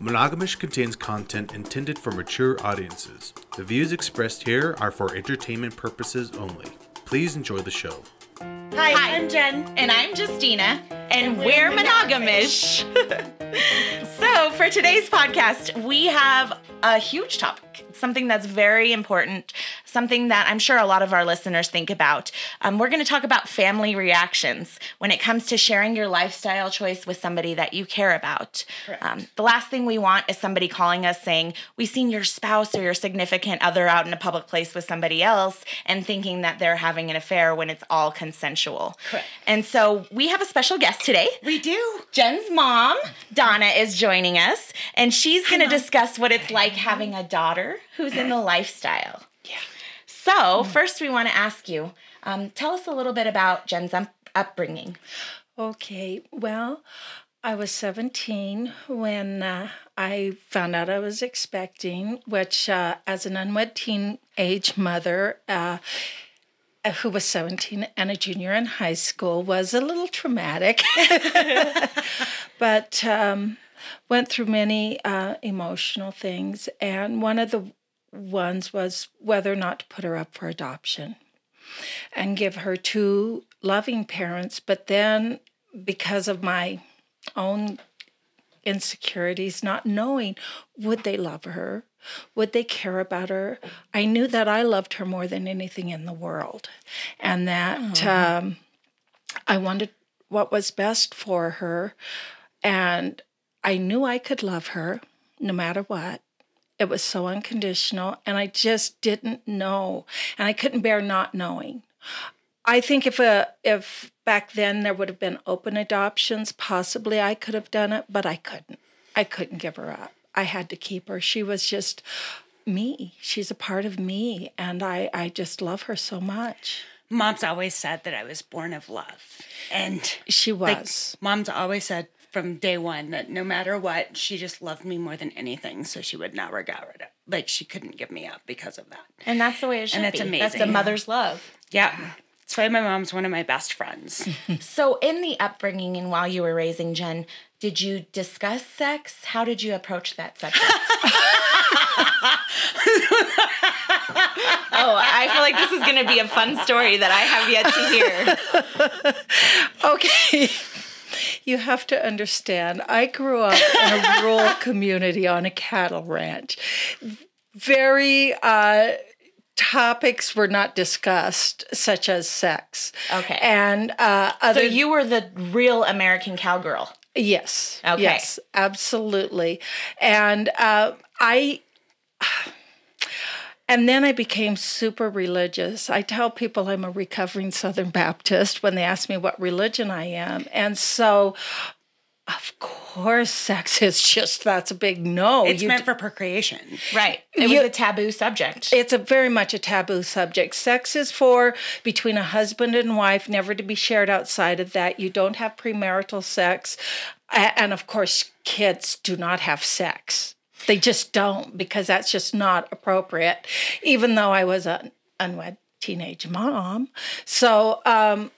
Monogamish contains content intended for mature audiences. The views expressed here are for entertainment purposes only. Please enjoy the show. Hi, Hi. I'm Jen. And I'm Justina, and, we're we're, monogamish. so, for today's podcast, we have a huge topic, something that's very important, something that I'm sure a lot of our listeners think about. Um, we're going to talk about family reactions when it comes to sharing your lifestyle choice with somebody that you care about. Um, the last thing we want is somebody calling us saying, We've seen your spouse or your significant other out in a public place with somebody else, and thinking that they're having an affair when it's all consensual. Correct. And so we have a special guest today. We do. Jen's mom, Donna, is joining us, and she's going to discuss what it's like having a daughter who's in the lifestyle. Yeah. So, first, we want to ask you um, tell us a little bit about Jen's up- upbringing. Okay, well, I was 17 when uh, I found out I was expecting, which, uh, as an unwed teenage mother, uh, uh, who was 17 and a junior in high school, was a little traumatic. but um, went through many uh, emotional things, and one of the ones was whether or not to put her up for adoption and give her two loving parents. But then, because of my own insecurities, not knowing would they love her, would they care about her, I knew that I loved her more than anything in the world, and that um, I wanted what was best for her, and I knew I could love her no matter what. It was so unconditional, and I just didn't know, and I couldn't bear not knowing. I think if a if back then there would have been open adoptions, possibly I could have done it, but I couldn't. I couldn't give her up. I had to keep her. She was just me. She's a part of me, and I I just love her so much. Mom's always said that I was born of love. And She like, was. mom's always said from day one that no matter what, she just loved me more than anything. So she would not regret it. Like she couldn't give me up because of that. And that's the way it should And that's be. That's a mother's love. Yeah. That's why my mom's one of my best friends. So, in the upbringing and while you were raising Jen, did you discuss sex? How did you approach that subject? oh, I feel like this is going to be a fun story that I have yet to hear. Okay. You have to understand, I grew up in a rural community on a cattle ranch. Very uh, topics were not discussed, such as sex. Okay. And uh, So, you were the real American cowgirl. Yes. Okay. Yes, absolutely. And uh, I. And then I became super religious. I tell people I'm a recovering Southern Baptist when they ask me what religion I am. And so, of course, sex is just that's a big no. It's You meant for procreation. Right. It You- was a taboo subject. it's a very much a taboo subject. Sex is for between a husband and wife, never to be shared outside of that. You don't have premarital sex. And of course, kids do not have sex. They just don't because that's just not appropriate, even though I was an unwed teenage mom. So, um,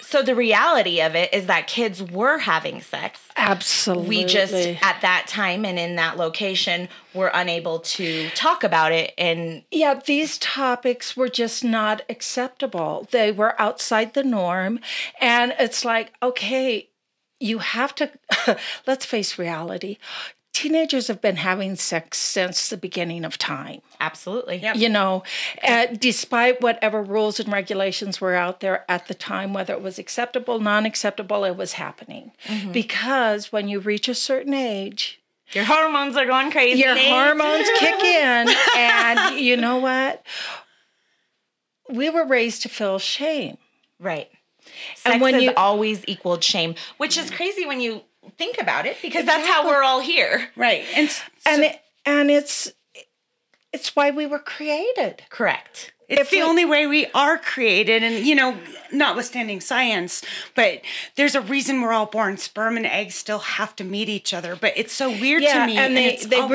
so, the reality of it is that kids were having sex. absolutely. we just at that time and in that location were unable to talk about it and Yeah, these topics were just not acceptable. They were outside the norm. And it's like, okay, you have to, let's face reality. Teenagers have been having sex since the beginning of time. absolutely Yep. You know, uh, despite whatever rules and regulations were out there at the time, whether it was acceptable, non acceptable, it was happening. Because when you reach a certain age, your hormones are going crazy your hormones kick in and you know what we were raised to feel shame right sex And when has you- always equaled shame which is crazy when you think about it because that's how we're all here Right. And, s- and it, and it's it's why we were created correct It's If the we- only way we are created, and you know, notwithstanding science, but there's a reason we're all born. Sperm and eggs still have to meet each other, but it's so weird yeah to me. and they it's they always-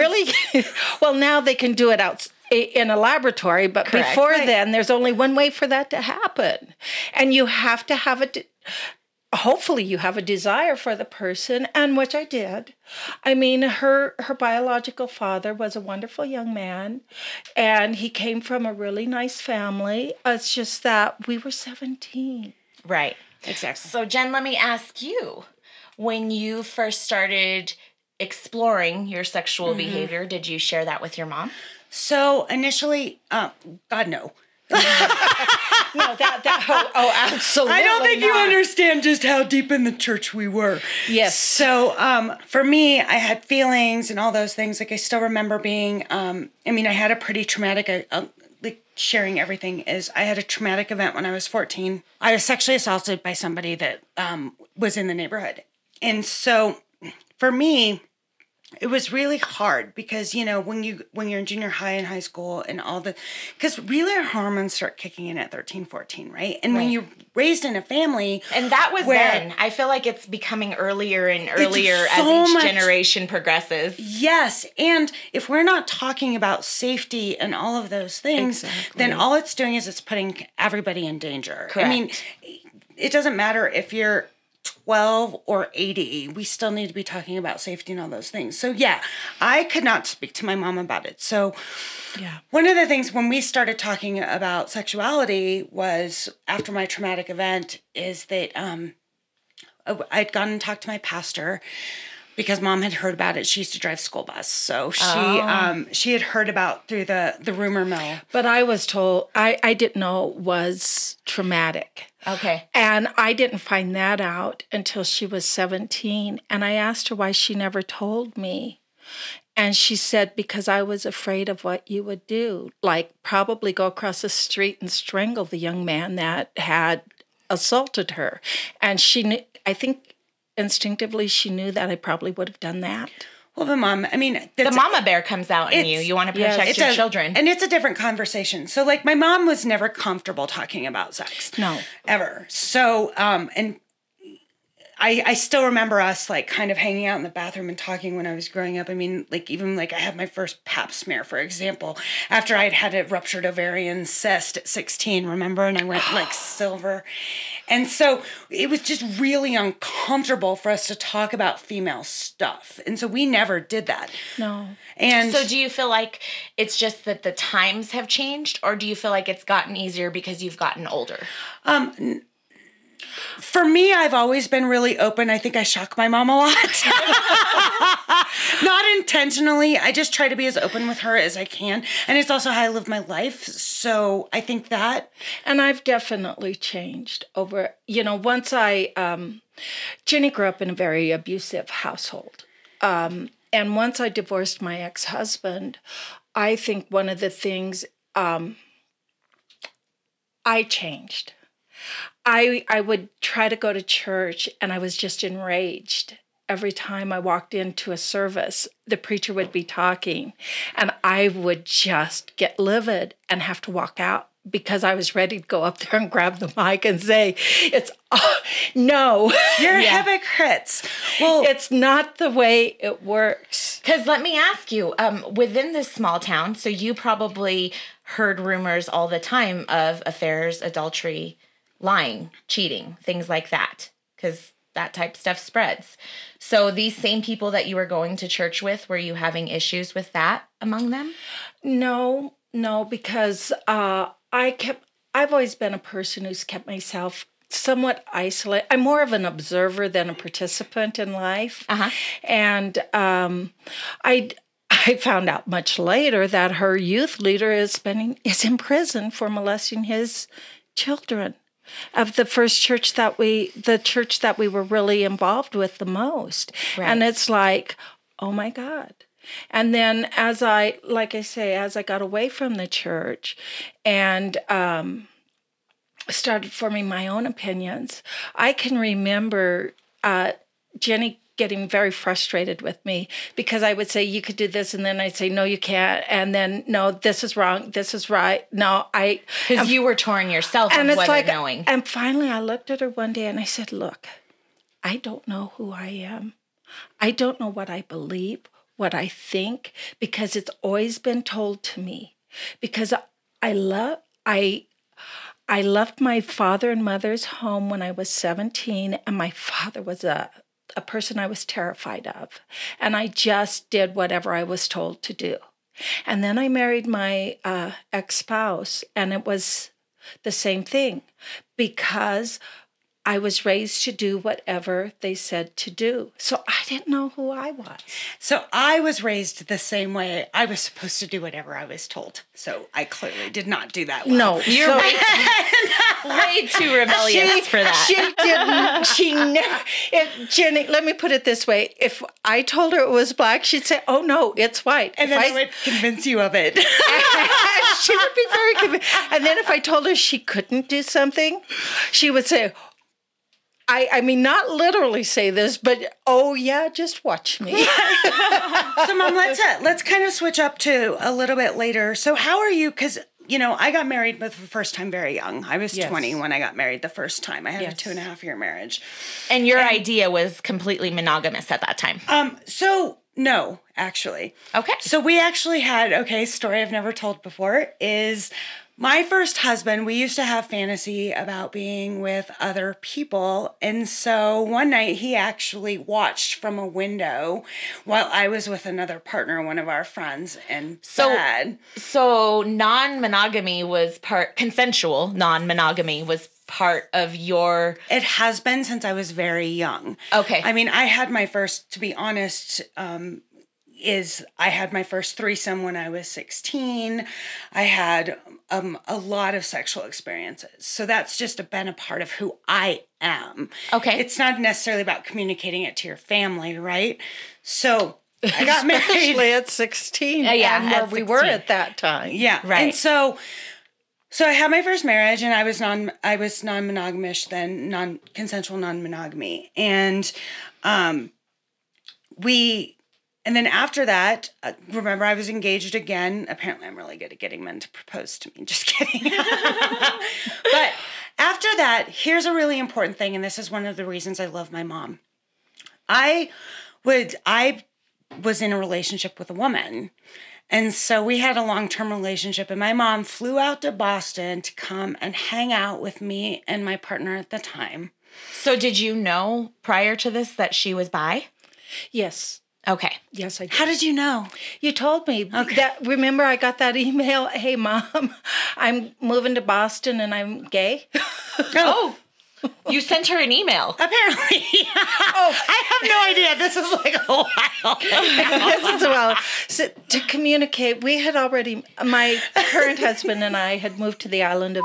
really well now they can do it out in a laboratory but Correct. before Right. then there's only one way for that to happen and you have to have it hopefully you have a desire for the person and which i did i mean her her biological father was a wonderful young man and he came from a really nice family it's just that we were 17 Right. Exactly. So, Jen, let me ask you when you first started exploring your sexual behavior, did you share that with your mom? So initially, um, God no. No that that oh, oh absolutely I don't think you understand just how deep in the church we were. Yes. So, um, for me, I had feelings and all those things. Like I still remember being. Um, I mean, I had a pretty traumatic. Uh, uh, like sharing everything is. I had a traumatic event when I was fourteen. I was sexually assaulted by somebody that um, was in the neighborhood, and so for me it was really hard because you know when you when you're in junior high and high school and all the because really our hormones start kicking in at 13 14 right and when you're raised in a family And that was then. I feel like it's becoming earlier and earlier so as each much- generation progresses. Yes, and if we're not talking about safety and all of those things, then all it's doing is it's putting everybody in danger. I mean, it doesn't matter if you're 12 or 80, we still need to be talking about safety and all those things. So, yeah, I could not speak to my mom about it. So, yeah one of the things when we started talking about sexuality was after my traumatic event is that um, I- I'd gone and talked to my pastor because mom had heard about it. She used to drive school bus, so she um, she had heard about through the the rumor mill. but i was told i i didn't know it was traumatic Okay. And I didn't find that out until she was 17. And I asked her why she never told me. And she said, because I was afraid of what you would do, like probably go across the street and strangle the young man that had assaulted her. And she knew, I think instinctively she knew that I probably would have done that. Well, but mom, I mean, The mama bear comes out in you. You want to protect it's your a- children. and it's a different conversation. So, like, my mom was never comfortable talking about sex. No. ever. So, um, and I, I still remember us like kind of hanging out in the bathroom and talking when I was growing up. I mean, like even like I had my first pap smear, for example, after I'd had a ruptured ovarian cyst at 16, remember? And I went like silver. And so it was just really uncomfortable for us to talk about female stuff. And so we never did that. No. And so, do you feel like it's just that the times have changed, or do you feel like it's gotten easier because you've gotten older? Um, For me, I've always been really open. I think I shock my mom a lot. Not intentionally. I just try to be as open with her as I can. And it's also how I live my life. So I think that. And I've definitely changed over, you know, once I, um, Jenny grew up in a very abusive household. Um, and once I divorced my ex husband, I think one of the things um, I changed. I, I would try to go to church and I was just enraged. Every time I walked into a service, the preacher would be talking, and I would just get livid and have to walk out because I was ready to go up there and grab the mic and say, It's oh, no, You're hypocrites. Well, it's not the way it works. Because let me ask you, um, within this small town, so you probably heard rumors all the time of affairs, adultery, lying, cheating, things like that, because that type of stuff spreads. So these same people that you were going to church with, were you having issues with that among them? No, no, because uh, I kept. I've always been a person who's kept myself somewhat isolated. I'm more of an observer than a participant in life, Uh-huh. and um, I. I found out much later that her youth leader is spending is in prison for molesting his children of the first church that we the church that we were really involved with the most. And it's like oh my god. And then as i like i say as i got away from the church and um started forming my own opinions i can remember uh jenny getting very frustrated with me because I would say you could do this and then I'd say no you can't and then no this is wrong this is right no I Because you were torn yourself and it's like knowing. and finally i looked at her one day and i said look i don't know who i am i don't know what i believe what i think because it's always been told to me because i love i I left my father and mother's home when I was 17, and my father was a, a person I was terrified of. And I just did whatever I was told to do. And then I married my uh, ex spouse, and it was the same thing because I was raised to do whatever they said to do. So I didn't know who I was. So I was raised the same way. I was supposed to do whatever I was told. So I clearly did not do that well. No, You're so- way, way too rebellious for that. She didn't. She never. It, Jenny, let me put it this way: if I told her it was black, she'd say, "Oh no, it's white." And if then I, I would convince you of it. she would be very convinced. And then if I told her she couldn't do something, she would say. I, I mean, not literally say this, but oh yeah, just watch me. so mom let's uh, let's kind of switch up to a little bit later so how are you because you know i got married for the first time very young i was Yes. 20 when i got married the first time i had a two and a half year marriage And your idea was completely monogamous at that time. um so no actually Okay. so we actually had okay story i've never told before is my first husband we used to have fantasy about being with other people and so one night he actually watched from a window while i was with another partner one of our friends and So- sad So non-monogamy was part consensual non-monogamy was part of your It has been since I was very young. Okay. I mean, I had my first, to be honest, um, is I had my first threesome when I was 16. I had um, a lot of sexual experiences. So that's just a, been a part of who I am. Okay. It's not necessarily about communicating it to your family, right? So I got married. At 16. Uh, yeah, and where we were at that time. Yeah. Right. And so so I had my first marriage and I was non I was non-monogamish then, non consensual non-monogamy. And um we and then after that, uh, remember I was engaged again. Apparently I'm really good at getting men to propose to me. Just kidding. but after that, here's a really important thing and this is one of the reasons I love my mom. I would I was in a relationship with a woman. And so we had a long term relationship, and my mom flew out to Boston to come and hang out with me and my partner at the time. So did you know prior to this that she was bi? Yes. Okay. Yes, I did. How did you know? You told me that. Remember, I got that email. Hey, mom, I'm moving to Boston and I'm gay. Oh. You sent her an email. Apparently. oh, I have no idea. This is like a while. this is well so to communicate. We had already. My current husband and I had moved to the island of.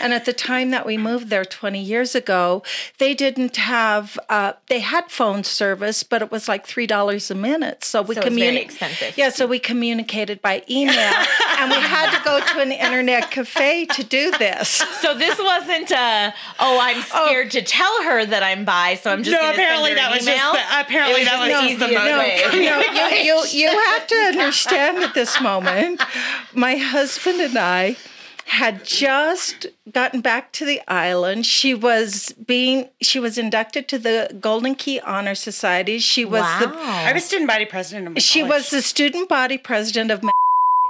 And at the time that we moved there 20 years ago, they didn't have, uh, they had phone service, but it was like $3 a minute. So we So it was very communi- expensive. Yeah, so we communicated by email and we had to go to an internet cafe to do this. So this wasn't a oh I'm scared to tell her that I'm bi, so I'm just No, apparently send her that an was just email. the- apparently It that was just just the easiest mo- way. No, you, you, you have to understand at this moment, my husband and I had just gotten back to the island. She was being she was inducted to the Golden Key Honor Society. She was the I was student body president of my she college. was the student body president of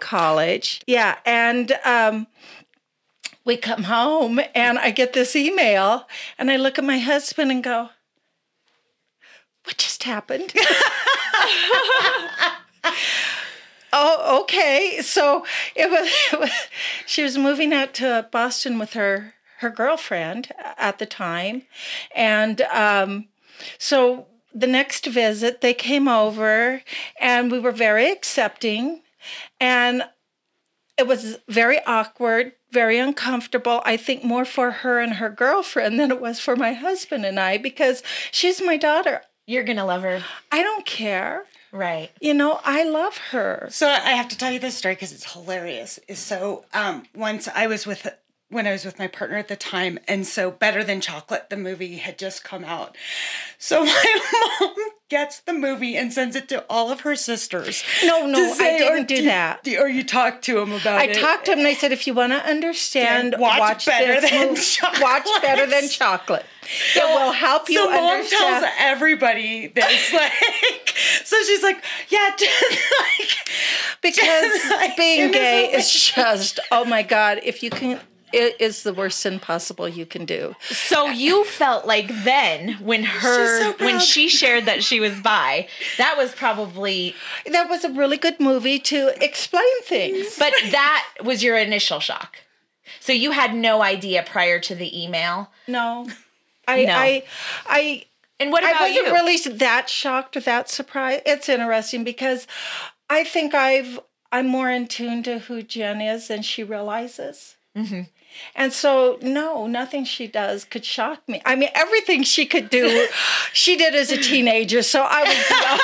college. Yeah, and um we come home and I get this email and I look at my husband and go, What just happened? oh, okay. So it was, it was she was moving out to Boston with her her girlfriend at the time. And um so the next visit they came over and we were very accepting and it was very awkward, very uncomfortable. I think more for her and her girlfriend than it was for my husband and I because she's my daughter. You're gonna love her. I don't care. Right. You know, I love her. So I have to tell you this story because it's hilarious. Is so um, once I was with when I was with my partner at the time, and so Better Than Chocolate, the movie had just come out. So my mom gets the movie and sends it to all of her sisters. No, no, to I say, didn't or do that. Or you talk to them about I it. I talked to him and I said, if you want to understand, watch watch, Better Than. Chocolate. Watch better than chocolate. So, it will help you so mom understand. tells everybody this, like, so she's like, yeah, just like, because like, being gay is just oh my god if you can it is the worst sin possible you can do. So you felt like then when her so when she shared that she was bi, that was probably That was a really good movie to explain things. but that was your initial shock. So you had no idea prior to the email. No. I No. I I And what about I wasn't you? really that shocked or that surprised. It's interesting because I think I've I'm more in tune to who Jen is than she realizes. Mm-hmm. And so, no, nothing she does could shock me. I mean, everything she could do, she did as a teenager. So I was beyond,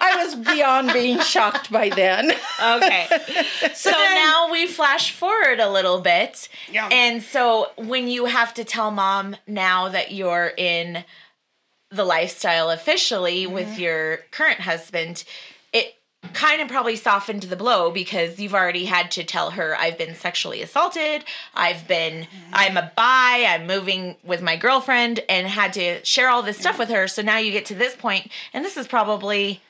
I was beyond being shocked by then. Okay. so now we flash forward a little bit. Yeah. And so when you have to tell mom now that you're in the lifestyle officially with mm-hmm. your current husband, kind of probably softened the blow because you've already had to tell her I've been sexually assaulted, I've been I'm a bi, I'm moving with my girlfriend and had to share all this stuff with her. So now you get to this point and this is probably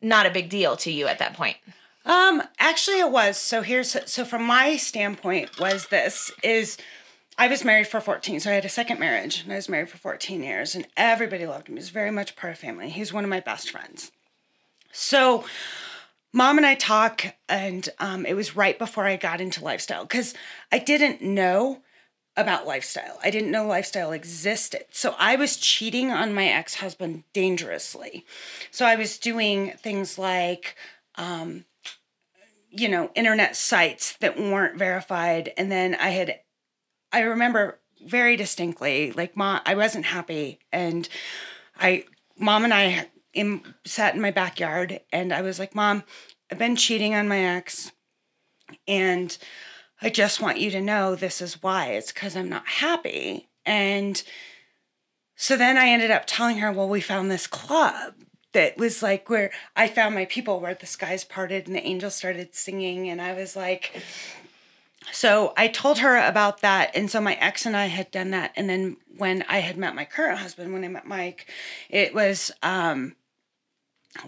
not a big deal to you at that point. Um, actually, it was. So here's so from my standpoint was this is I was married for 14, so I had a second marriage, and I was married for 14 years, and everybody loved him. He was very much part of family. He's one of my best friends. So, mom and I talk, and um, it was right before I got into lifestyle because I didn't know about lifestyle. I didn't know lifestyle existed. So I was cheating on my ex husband dangerously. So I was doing things like, um, you know, internet sites that weren't verified. And then I had, I remember very distinctly, like, mom, I wasn't happy. And I, mom and I in, sat in my backyard and I was like, Mom, I've been cheating on my ex. And I just want you to know this is why. It's because I'm not happy. And so then I ended up telling her, well, we found this club that was like where I found my people where the skies parted and the angels started singing. And I was like, so I told her about that. And so my ex and I had done that. And then when I had met my current husband, when I met Mike, it was, um,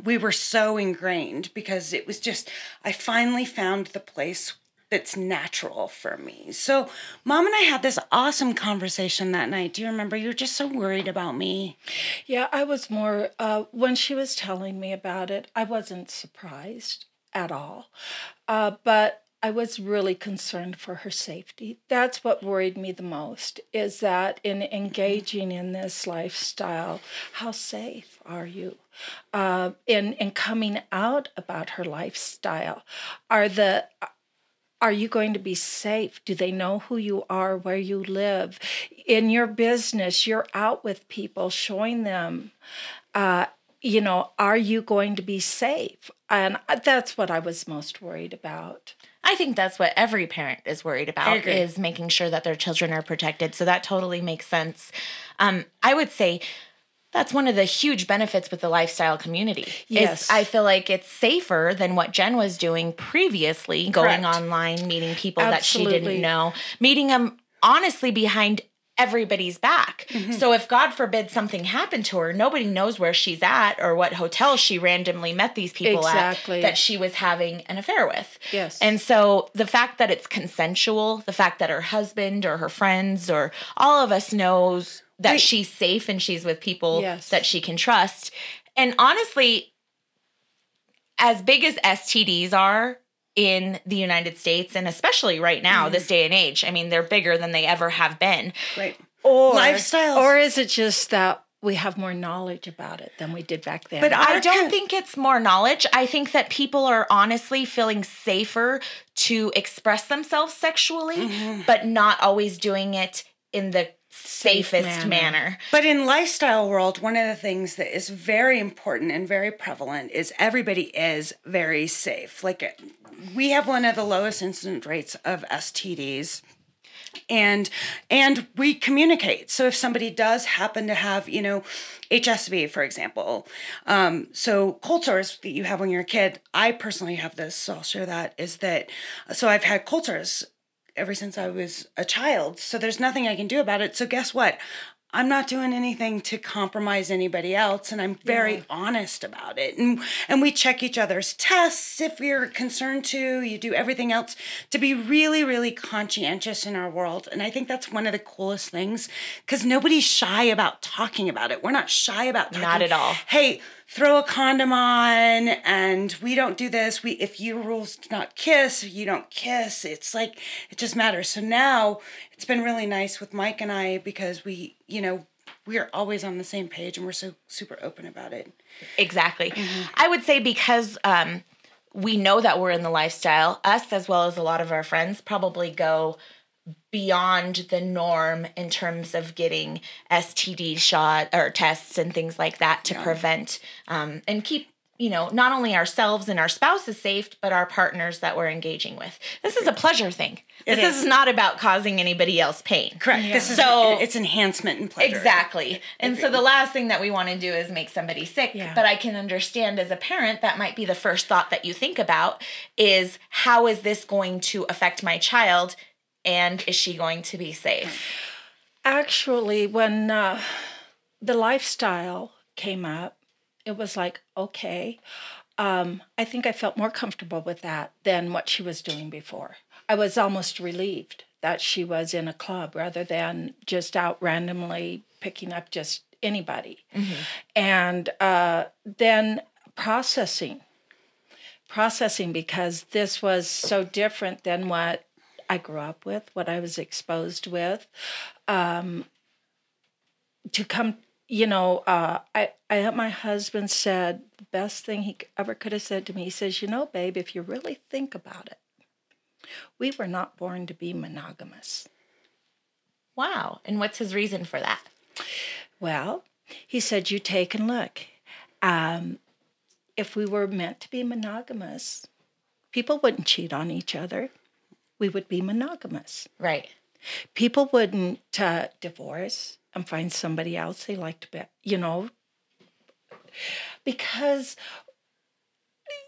we were so ingrained because it was just, I finally found the place that's natural for me. So, mom and I had this awesome conversation that night. Do you remember? You were just so worried about me. Yeah, I was more, uh, when she was telling me about it, I wasn't surprised at all. Uh, but I was really concerned for her safety. That's what worried me the most is that in engaging in this lifestyle, how safe are you? Uh, in in coming out about her lifestyle, are the are you going to be safe? Do they know who you are, where you live? In your business, you're out with people, showing them, uh, you know, are you going to be safe? And that's what I was most worried about. I think that's what every parent is worried about is making sure that their children are protected. So that totally makes sense. Um, I would say that's one of the huge benefits with the lifestyle community. is Yes. I feel like it's safer than what Jen was doing previously, going Correct. online, meeting people that she didn't know, meeting them honestly behind everybody's back. Mm-hmm. So if God forbid something happened to her, nobody knows where she's at or what hotel she randomly met these people Exactly. at that she was having an affair with. Yes. And so the fact that it's consensual, the fact that her husband or her friends or all of us knows that Wait. she's safe and she's with people Yes. that she can trust. And honestly, as big as STDs are in the United States and especially right now, mm-hmm. this day and age, I mean, they're bigger than they ever have been. Right. Or Lifestyles. or is it just that we have more knowledge about it than we did back then? But I don't con- think it's more knowledge. I think that people are honestly feeling safer to express themselves sexually, mm-hmm. but not always doing it in the safest manner. manner. But in lifestyle world, one of the things that is very important and very prevalent is everybody is very safe. Like we have one of the lowest incident rates of STDs and and we communicate so if somebody does happen to have you know hsv for example um, so cold sores that you have when you're a kid i personally have this so i'll share that is that so i've had cold sores ever since i was a child so there's nothing i can do about it so guess what I'm not doing anything to compromise anybody else and I'm very yeah. honest about it. And and we check each other's tests if we're concerned to. You do everything else to be really really conscientious in our world. And I think that's one of the coolest things cuz nobody's shy about talking about it. We're not shy about talking. Not at all. Hey, throw a condom on and we don't do this. We if you rules not kiss, you don't kiss. It's like it just matters. So now it's been really nice with Mike and I because we, you know, we are always on the same page and we're so super open about it. Exactly. Mm-hmm. I would say because um, we know that we're in the lifestyle, us as well as a lot of our friends probably go beyond the norm in terms of getting STD shot or tests and things like that to yeah. prevent um, and keep you know, not only ourselves and our spouses safe, but our partners that we're engaging with. This is a pleasure thing. It this is. is. not about causing anybody else pain. Correct. Yeah. This is so it's enhancement and pleasure. Exactly. And so the last thing that we want to do is make somebody sick. Yeah. But I can understand as a parent that might be the first thought that you think about is how is this going to affect my child and is she going to be safe? Actually, when uh, the lifestyle came up, it was like, okay, um, I think I felt more comfortable with that than what she was doing before. I was almost relieved that she was in a club rather than just out randomly picking up just anybody. Mm-hmm. And uh, then processing, processing because this was so different than what I grew up with, what I was exposed with. Um, to come you know, uh, I, I, had my husband said the best thing he ever could have said to me. He says, you know, babe, if you really think about it, we were not born to be monogamous. Wow. And what's his reason for that? Well, he said, you take and look. Um, if we were meant to be monogamous, people wouldn't cheat on each other. We would be monogamous. Right. People wouldn't uh, divorce and find somebody else they liked to be, you know, because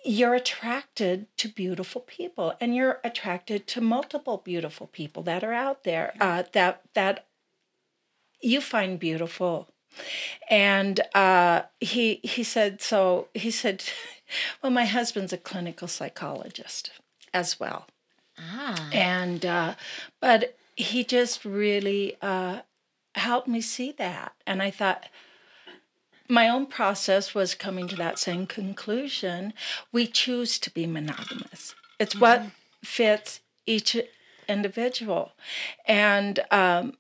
you're attracted to beautiful people and you're attracted to multiple beautiful people that are out there uh, that that you find beautiful and uh, he he said so he said well my husband's a clinical psychologist as well ah. and uh, but he just really uh, helped me see that. And I thought, my own process was coming to that same conclusion. We choose to be monogamous. It's mm-hmm. what fits each individual. And um,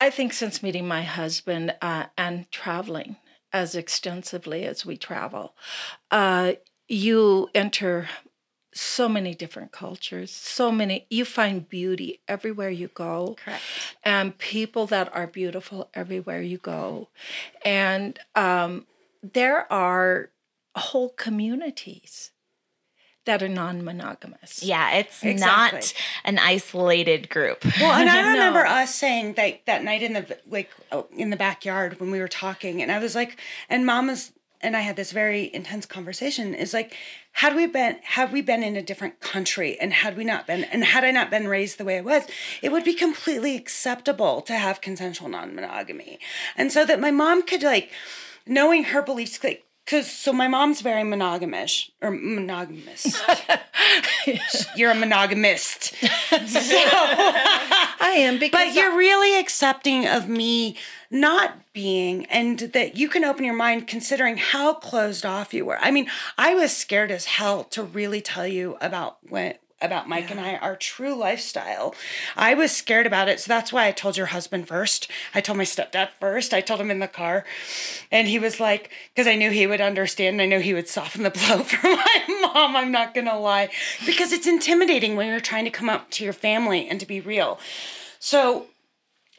I think since meeting my husband uh, and traveling as extensively as we travel, uh, you enter so many different cultures, so many. You find beauty everywhere you go. Correct. And people that are beautiful everywhere you go. And um, there are whole communities that are non-monogamous. Yeah, it's exactly. not an isolated group. Well, and I remember no. us saying that that night in the like oh, in the backyard when we were talking, and I was like, and Mama's and I had this very intense conversation is like had we been had we been in a different country and had we not been and had I not been raised the way I was it would be completely acceptable to have consensual non-monogamy and so that my mom could like knowing her beliefs like Cause so my mom's very monogamous or monogamous. you're a monogamist. so I am because But you're really accepting of me not being and that you can open your mind considering how closed off you were. I mean, I was scared as hell to really tell you about when about Mike yeah. and I, our true lifestyle. I was scared about it. So that's why I told your husband first. I told my stepdad first. I told him in the car. And he was like, because I knew he would understand. I knew he would soften the blow for my mom. I'm not going to lie. Because it's intimidating when you're trying to come up to your family and to be real. So,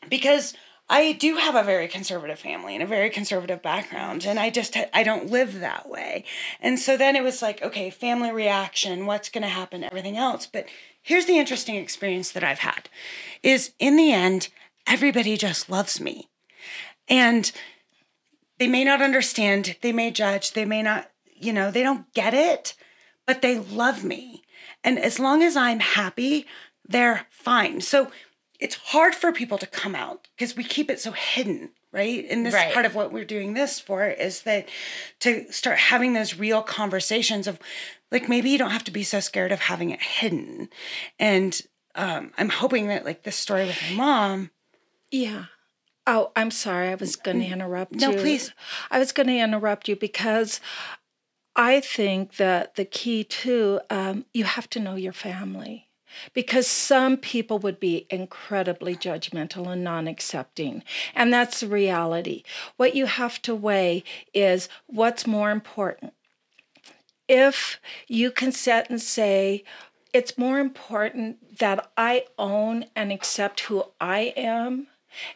because I do have a very conservative family and a very conservative background, and I just I don't live that way. And so then it was like, okay, family reaction, what's going to happen, everything else. But here's the interesting experience that I've had is in the end, everybody just loves me. And they may not understand, they may judge, they may not, you know, they don't get it, but they love me. And as long as I'm happy, they're fine. So it's hard for people to come out because we keep it so hidden right and this Right. part of what we're doing this for is that to start having those real conversations of like maybe you don't have to be so scared of having it hidden and um, i'm hoping that like this story with my mom Yeah. Oh, I'm sorry. I was going to interrupt No, you. please. I was going to interrupt you because I think that the key too, um, you have to know your family. Because some people would be incredibly judgmental and non accepting. And that's the reality. What you have to weigh is what's more important. If you can sit and say, it's more important that I own and accept who I am.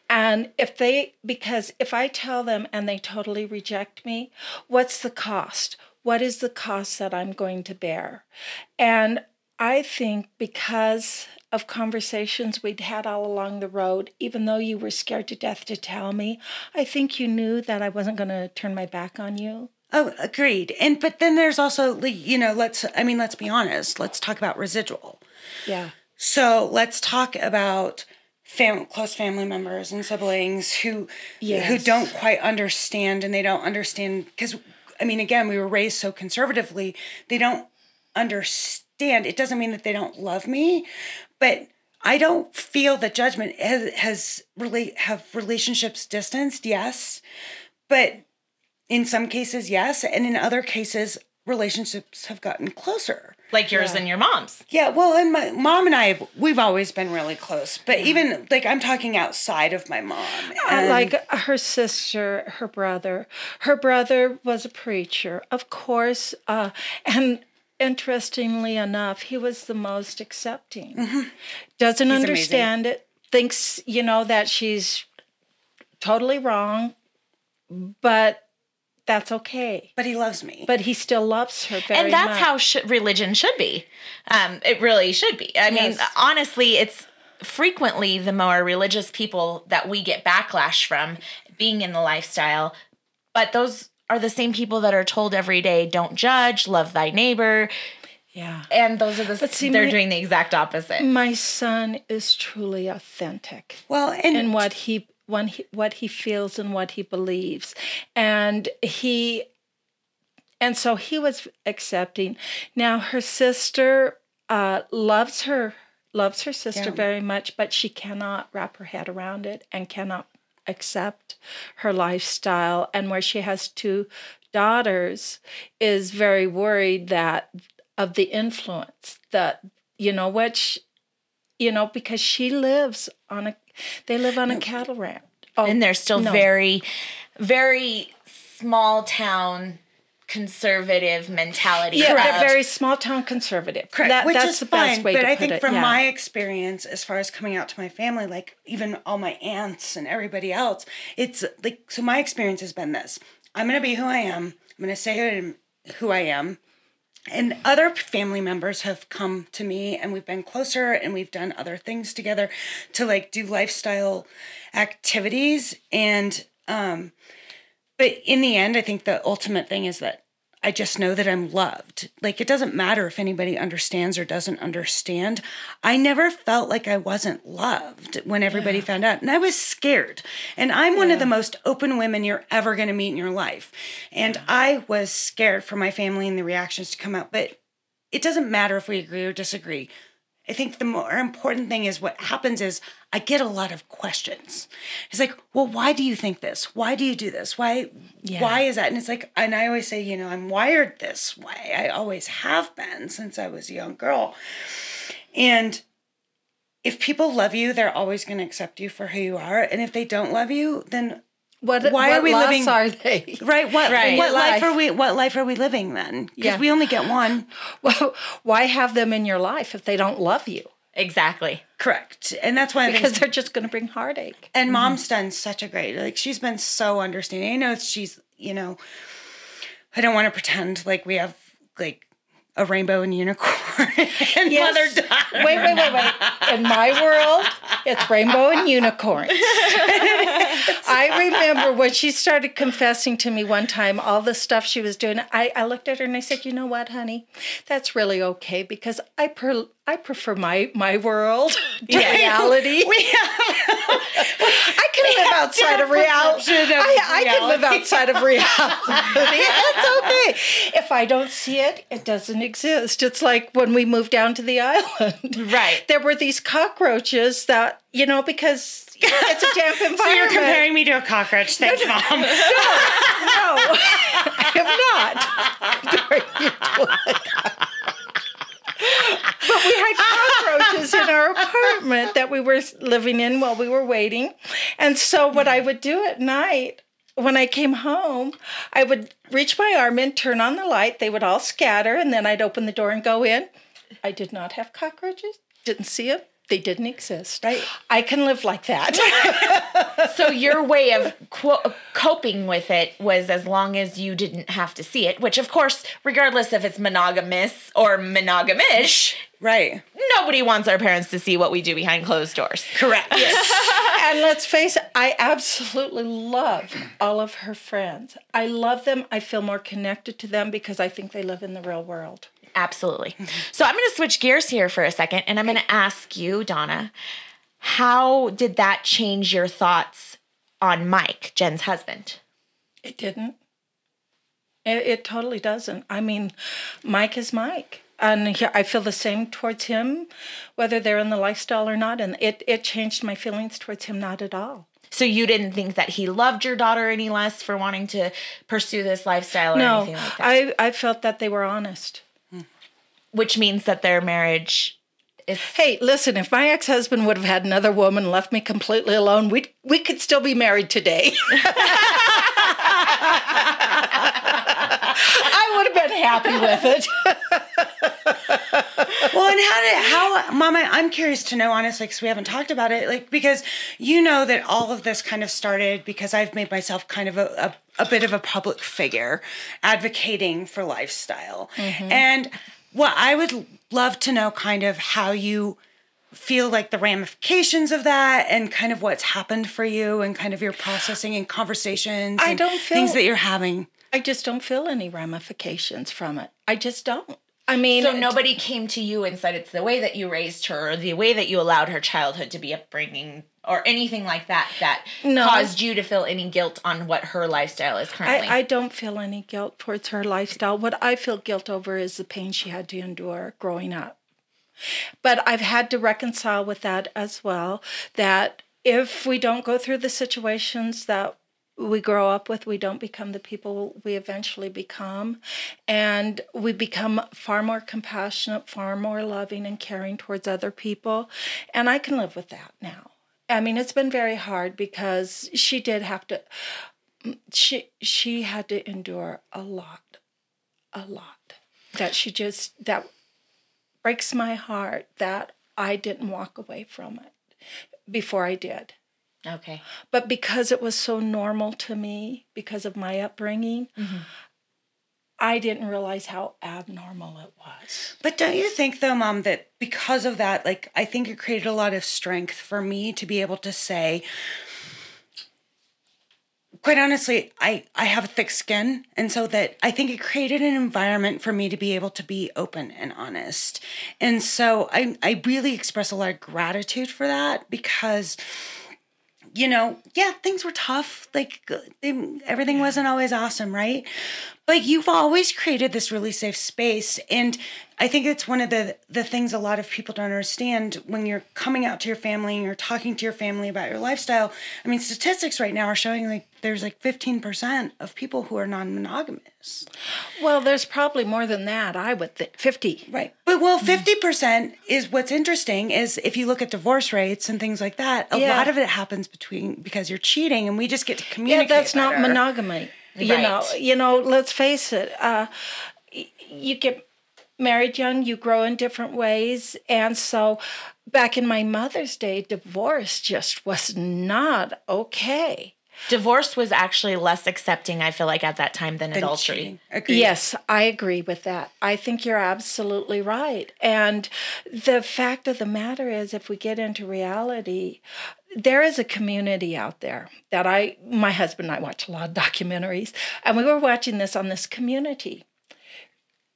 And if they, because if I tell them and they totally reject me, what's the cost? What is the cost that I'm going to bear? And I think because of conversations we'd had all along the road, even though you were scared to death to tell me, I think you knew that I wasn't going to turn my back on you. oh agreed and but then there's also you know let's i mean let's be honest let's talk about residual Yeah. So let's talk about fam- close family members and siblings who who don't quite understand and they don't understand because I mean again we were raised so conservatively they don't understand it doesn't mean that they don't love me but I don't feel that judgment has, has really have relationships distanced yes but in some cases yes and in other cases relationships have gotten closer Like yours and your mom's. yeah, well, and my mom and I, have, we've always been really close. But even like I'm talking outside of my mom, Uh, like her sister, her brother. Her brother was a preacher, of course. Uh, and interestingly enough, he was the most accepting. Doesn't amazing. understand it, thinks, you know, that she's totally wrong, but that's okay. but he loves me. But he still loves her very and that's much. how sh- religion should be. Um, it really should be. I mean, honestly, it's frequently the more religious people that we get backlash from being in the lifestyle, but those are the same people that are told every day, "Don't judge, love thy neighbor," yeah. and those are the But see, they're my- doing the exact opposite. My son is truly authentic. well, and, in what he when he, what he feels and what he believes and he and so he was accepting now her sister uh, loves her loves her sister Yeah. very much but she cannot wrap her head around it and cannot accept her lifestyle and where she has two daughters is very worried that of the influence that you know which you know because she lives on a they live on a cattle ranch oh, and they're still no. very, very small town conservative mentality. yeah of- they're very small town conservative correct, That- which that's is the fine. best way but to I put think it, from yeah. my experience, as far as coming out to my family, like even all my aunts and everybody else, it's like so. My experience has been this: I'm gonna be who I am. I'm gonna say who I am- who I am. And other family members have come to me and we've been closer and we've done other things together to like do lifestyle activities. And, um, but in the end, I think the ultimate thing is that I just know that I'm loved. Like it doesn't matter if anybody understands or doesn't understand. I never felt like I wasn't loved when everybody found out. And I was scared. And I'm one of the most open women you're ever going to meet in your life. And I was scared for my family and the reactions to come out. But it doesn't matter if we agree or disagree. I think the more important thing is what happens is I get a lot of questions. It's like, well, why do you think this? Why do you do this? Why Yeah. why is that? And it's like, and I always say, you know, I'm wired this way. I always have been since I was a young girl. And if people love you, they're always going to accept you for who you are. And if they don't love you, then what why what are we loss living- are they right, what Right. what life Life. are we what life are we living then? Because Yeah. we only get one. well why have them in your life if they don't love you exactly. Correct. And that's why because they're just going to bring heartache And mm-hmm. mom's done such a great, like, she's been so understanding. I know she's, you know, I don't want to pretend like we have, like, a rainbow and unicorn and Yes. mother daughter. wait wait wait wait in my world it's rainbow and unicorns I remember when she started confessing to me one time all the stuff she was doing. I, I looked at her and I said, "You know what, honey? That's really okay because I per, I prefer my my world to reality. We have, I can live outside of reality. of I, I can live outside of reality. it's okay. If I don't see it, it doesn't exist. It's like when we moved down to the island. Right. There were these cockroaches that, you know, because it's a damp environment. so you're comparing me to a cockroach. Thanks, mom. No, I am not. comparing you to a cockroach. But we had cockroaches in our apartment that we were living in while we were waiting. And so, what I would do at night when I came home, I would reach my arm in, turn on the light, they would all scatter, and then I'd open the door and go in. I did not have cockroaches, didn't see them. They didn't exist. Right. I can live like that. so your way of qu- coping with it was as long as you didn't have to see it, which of course, regardless if it's monogamous or monogamish, Right. nobody wants our parents to see what we do behind closed doors. Correct. Yes. and let's face it, I absolutely love all of her friends. I love them. I feel more connected to them because I think they live in the real world. Absolutely. So I'm going to switch gears here for a second and I'm going to ask you, Donna, how did that change your thoughts on Mike, Jen's husband? It didn't. It, it totally doesn't. I mean, Mike is Mike. And he, I feel the same towards him, whether they're in the lifestyle or not. And it, it changed my feelings towards him not at all. So you didn't think that he loved your daughter any less for wanting to pursue this lifestyle or No, anything like that? I, I felt that they were honest. Which means that their marriage is Hey, listen, if my ex husband would have had another woman left me completely alone, we we could still be married today. I would have been happy with it. Well, and how did how Mama? I'm curious to know honestly because we haven't talked about it. Like because you know that all of this kind of started because I've made myself kind of a, a, a bit of a public figure, advocating for lifestyle, mm-hmm. and what I would love to know kind of how you feel like the ramifications of that and kind of what's happened for you and kind of your processing and conversations I and don't feel- things that you're having I just don't feel any ramifications from it. I just don't. I mean, So nobody came to you and said it's the way that you raised her or the way that you allowed her childhood to be upbringing or anything like that that No. caused you to feel any guilt on what her lifestyle is currently. I, I don't feel any guilt towards her lifestyle. What I feel guilt over is the pain she had to endure growing up. But I've had to reconcile with that as well. That if we don't go through the situations that we grow up with, we don't become the people we eventually become. And we become far more compassionate, far more loving and caring towards other people. And I can live with that now. I mean, it's been very hard because she did have to she she had to endure a lot a lot that she just that breaks my heart that i didn't walk away from it before i did okay. but because it was so normal to me because of my upbringing mm-hmm. i didn't realize how abnormal it was But don't you think though, mom, that because of that, like I think it created a lot of strength for me to be able to say, quite honestly, I I have a thick skin, and so that I think it created an environment for me to be able to be open and honest. And so I I really express a lot of gratitude for that because you know, yeah, things were tough. Like they, everything wasn't always awesome, right? But you've always created this really safe space, and I think it's one of the the things a lot of people don't understand when you're coming out to your family and you're talking to your family about your lifestyle. I mean, statistics right now are showing like there's like 15% of people who are non-monogamous. well there's probably more than that i would think 50 Right. But well, 50% is what's interesting is if you look at divorce rates and things like that, a Yeah. lot of it happens between because you're cheating and we just get to communicate yeah that's not better. monogamy you know you know let's face it uh you get married young you grow in different ways and so back in my mother's day divorce just was not okay Divorce was actually less accepting, I feel like, at that time than Than adultery. Yes, I agree with that. I think you're absolutely right. And the fact of the matter is, if we get into reality, there is a community out there that I, my husband and I watch a lot of documentaries, and we were watching this on this community.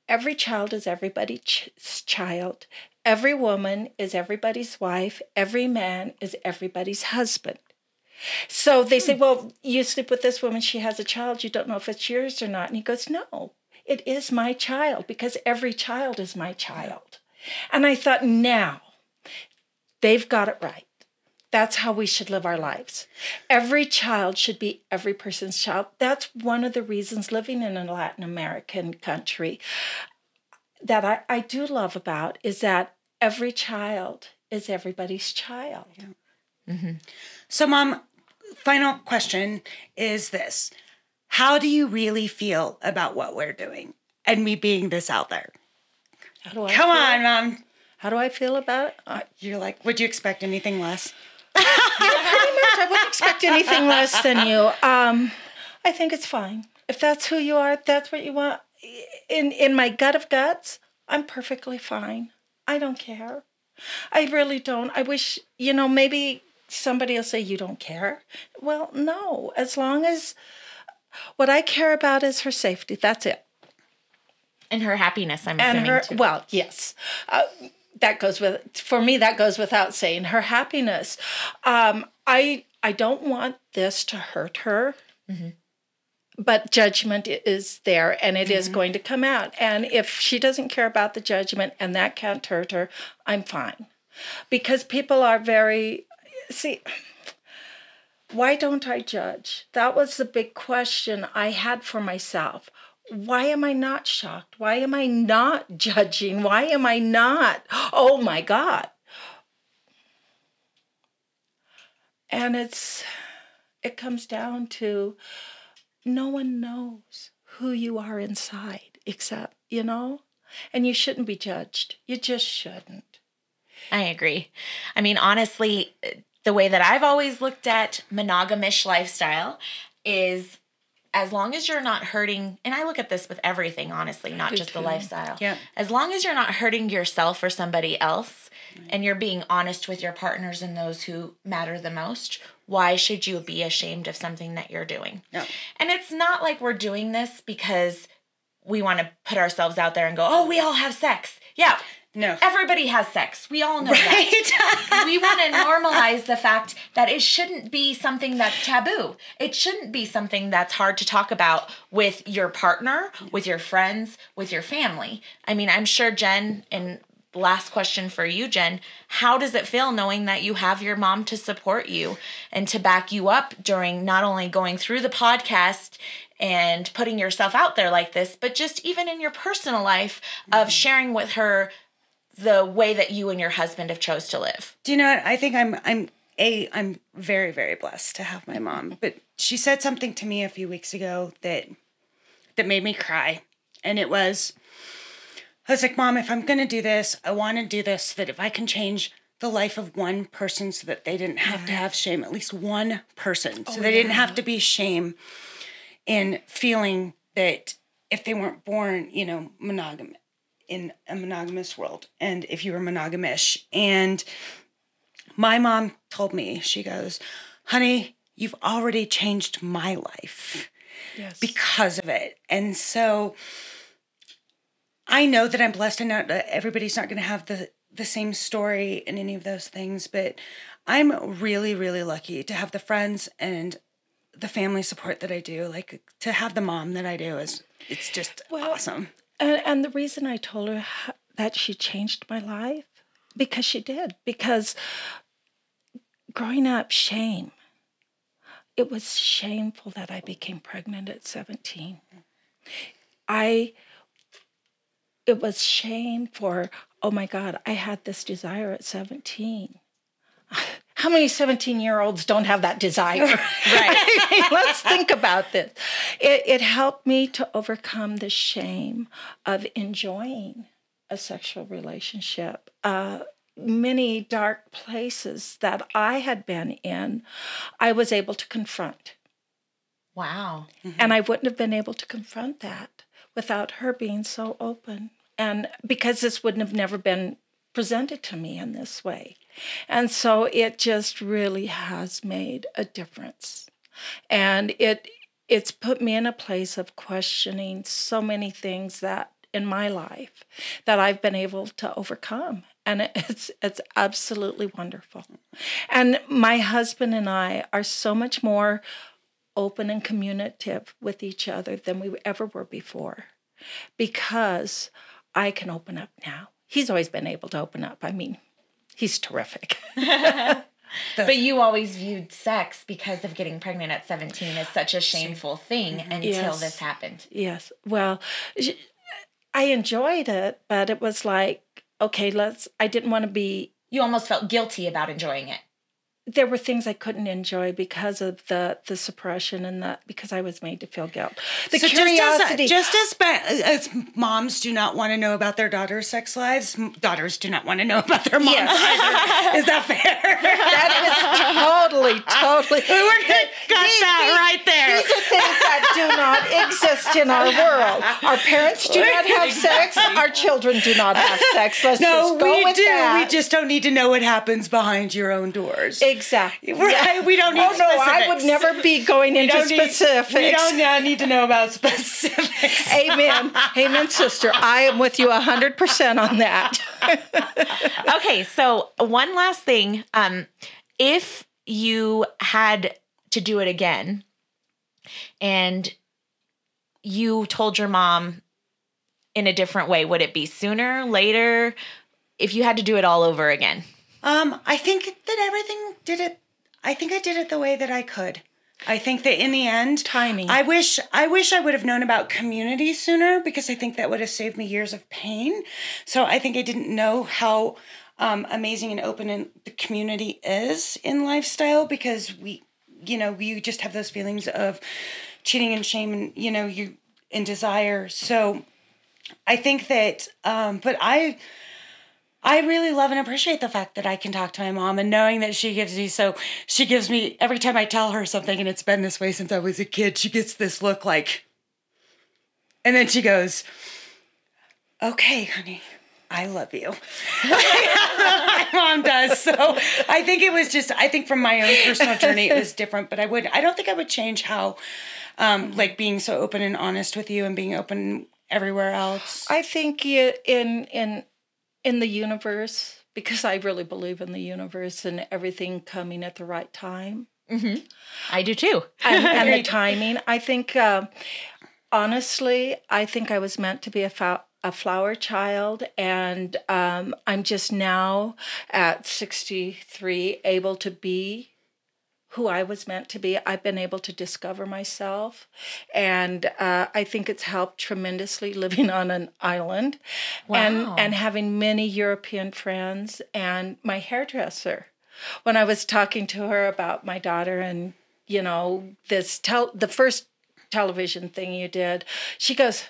Every child is everybody's child. Every woman is everybody's wife. Every man is everybody's husband. So they say, hmm. Well, you sleep with this woman, she has a child, you don't know if it's yours or not. And he goes, No, it is my child because every child is my child. And I thought, Now, they've got it right. That's how we should live our lives. Every child should be every person's child. That's one of the reasons living in a Latin American country that I, I do love about is that every child is everybody's child. Yeah. Mm-hmm. So, mom, final question is this How do you really feel about what we're doing and me being this out there? Come feel? on, mom. How do I feel about it? Uh, You're like, would you expect anything less? yeah, pretty much. I wouldn't expect anything less than you. Um, I think it's fine. If that's who you are, that's what you want. In in my gut of guts, I'm perfectly fine. I don't care. I really don't. I wish, you know, maybe somebody will say you don't care. Well, no. As long as what I care about is her safety. That's it. And her happiness, I'm and her, too. Well, yes. Uh, that goes with for me that goes without saying her happiness um, i i don't want this to hurt her mm-hmm. but judgment is there and it mm-hmm. is going to come out and if she doesn't care about the judgment and that can't hurt her i'm fine because people are very see why don't i judge that was the big question i had for myself why am I not shocked? Why am I not judging? Why am I not? Oh my God. And it's, it comes down to no one knows who you are inside except, you know, and you shouldn't be judged. You just shouldn't. I agree. I mean, honestly, the way that I've always looked at monogamish lifestyle is as long as you're not hurting, and I look at this with everything, honestly, not just too. the lifestyle. Yeah. As long as you're not hurting yourself or somebody else, right. and you're being honest with your partners and those who matter the most, why should you be ashamed of something that you're doing? No. And it's not like we're doing this because we want to put ourselves out there and go, oh, we all have sex. Yeah, no. Everybody has sex. We all know right? that. we want to normalize the fact that it shouldn't be something that's taboo. It shouldn't be something that's hard to talk about with your partner, with your friends, with your family. I mean, I'm sure Jen and last question for you, Jen. How does it feel knowing that you have your mom to support you and to back you up during not only going through the podcast and putting yourself out there like this, but just even in your personal life of sharing with her the way that you and your husband have chose to live. Do you know what? I think I'm I'm a I'm very very blessed to have my mom. But she said something to me a few weeks ago that that made me cry. And it was I was like, "Mom, if I'm going to do this, I want to do this so that if I can change the life of one person so that they didn't have to have shame, at least one person, so oh, they yeah. didn't have to be shame in feeling that if they weren't born, you know, monogamous in a monogamous world and if you were monogamish. And my mom told me, she goes, honey, you've already changed my life yes. because of it. And so I know that I'm blessed and not everybody's not going to have the the same story in any of those things, but I'm really really lucky to have the friends and the family support that I do. Like to have the mom that I do is it's just well, awesome. And, and the reason I told her that she changed my life, because she did. Because growing up, shame. It was shameful that I became pregnant at 17. I, it was shame for, oh my God, I had this desire at 17. How many 17 year olds don't have that desire? right. Let's think about this. It, it helped me to overcome the shame of enjoying a sexual relationship. Uh, many dark places that I had been in, I was able to confront. Wow. Mm-hmm. And I wouldn't have been able to confront that without her being so open. And because this wouldn't have never been presented to me in this way. And so it just really has made a difference. And it it's put me in a place of questioning so many things that in my life that I've been able to overcome and it's it's absolutely wonderful. And my husband and I are so much more open and communicative with each other than we ever were before because I can open up now. He's always been able to open up. I mean, he's terrific. but you always viewed sex because of getting pregnant at 17 as such a shameful thing mm-hmm. until yes. this happened. Yes. Well, I enjoyed it, but it was like, okay, let's, I didn't want to be. You almost felt guilty about enjoying it there were things I couldn't enjoy because of the the suppression and that because I was made to feel guilt. The so curiosity, just as, just as, as moms do not want to know about their daughters' sex lives, daughters do not want to know about their moms. Yes. Is that fair? that is totally, totally. We're gonna cut these, that these, right there. These are things that do not exist in our world. Our parents do not have sex. Our children do not have sex. Let's no, we do. That. We just don't need to know what happens behind your own doors. Exactly. Right. We don't need. Oh specifics. no, I would never be going into specifics. Need, we don't uh, need to know about specifics. Amen. Amen, sister. I am with you hundred percent on that. okay, so one last thing. Um, if you had to do it again, and you told your mom in a different way, would it be sooner, later? If you had to do it all over again? Um, I think that everything did it. I think I did it the way that I could. I think that in the end, timing. I wish I wish I would have known about community sooner because I think that would have saved me years of pain. So I think I didn't know how um, amazing and open in the community is in lifestyle because we, you know, we just have those feelings of cheating and shame and you know you and desire. So I think that, um, but I I really love and appreciate the fact that I can talk to my mom and knowing that she gives me so she gives me every time I tell her something and it's been this way since I was a kid, she gets this look like and then she goes, "Okay, honey, I love you." my mom does. So, I think it was just I think from my own personal journey it was different, but I would I don't think I would change how um like being so open and honest with you and being open everywhere else. I think in in in the universe because I really believe in the universe and everything coming at the right time. Mm-hmm. I do too. and, and, the timing. I think, uh, honestly, I think I was meant to be a, fa- a flower child, and um, I'm just now at 63 able to be who I was meant to be. I've been able to discover myself, and uh, I think it's helped tremendously living on an island, wow. and and having many European friends. And my hairdresser, when I was talking to her about my daughter and you know this tel- the first television thing you did, she goes,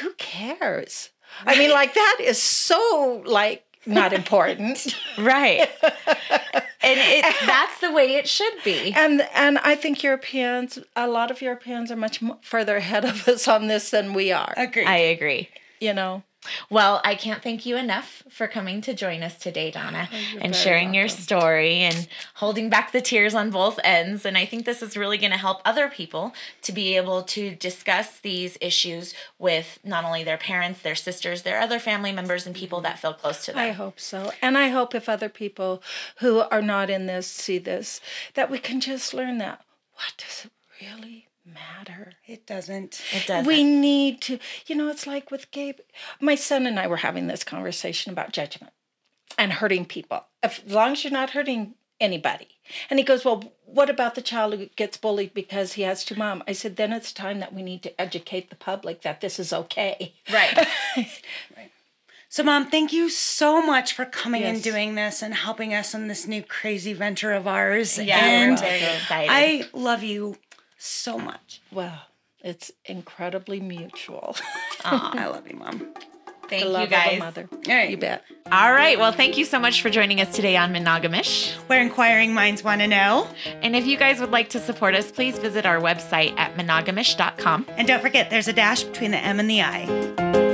"Who cares?" I mean, like that is so like not important. right. and it, that's the way it should be. And and I think Europeans, a lot of Europeans are much further ahead of us on this than we are. Agree. I agree. You know. Well, I can't thank you enough for coming to join us today, Donna, oh, and sharing welcome. your story and holding back the tears on both ends. And I think this is really going to help other people to be able to discuss these issues with not only their parents, their sisters, their other family members, and people that feel close to them. I hope so. And I hope if other people who are not in this see this, that we can just learn that. What does it really matter. It doesn't. It doesn't. We need to, you know, it's like with Gabe. My son and I were having this conversation about judgment and hurting people. As long as you're not hurting anybody. And he goes, Well, what about the child who gets bullied because he has two mom? I said, Then it's time that we need to educate the public that this is okay. Right. right. So, Mom, thank you so much for coming yes. and doing this and helping us in this new crazy venture of ours. Yeah, and we're very excited. I love you so much. Well, it's incredibly mutual. I love you, Mom. Thank you guys. mother. All right. You bet. All right. Well, thank you so much for joining us today on Monogamish. Where inquiring minds want to know. And if you guys would like to support us, please visit our website at monogamish.com. And don't forget, there's a dash between the M and the I.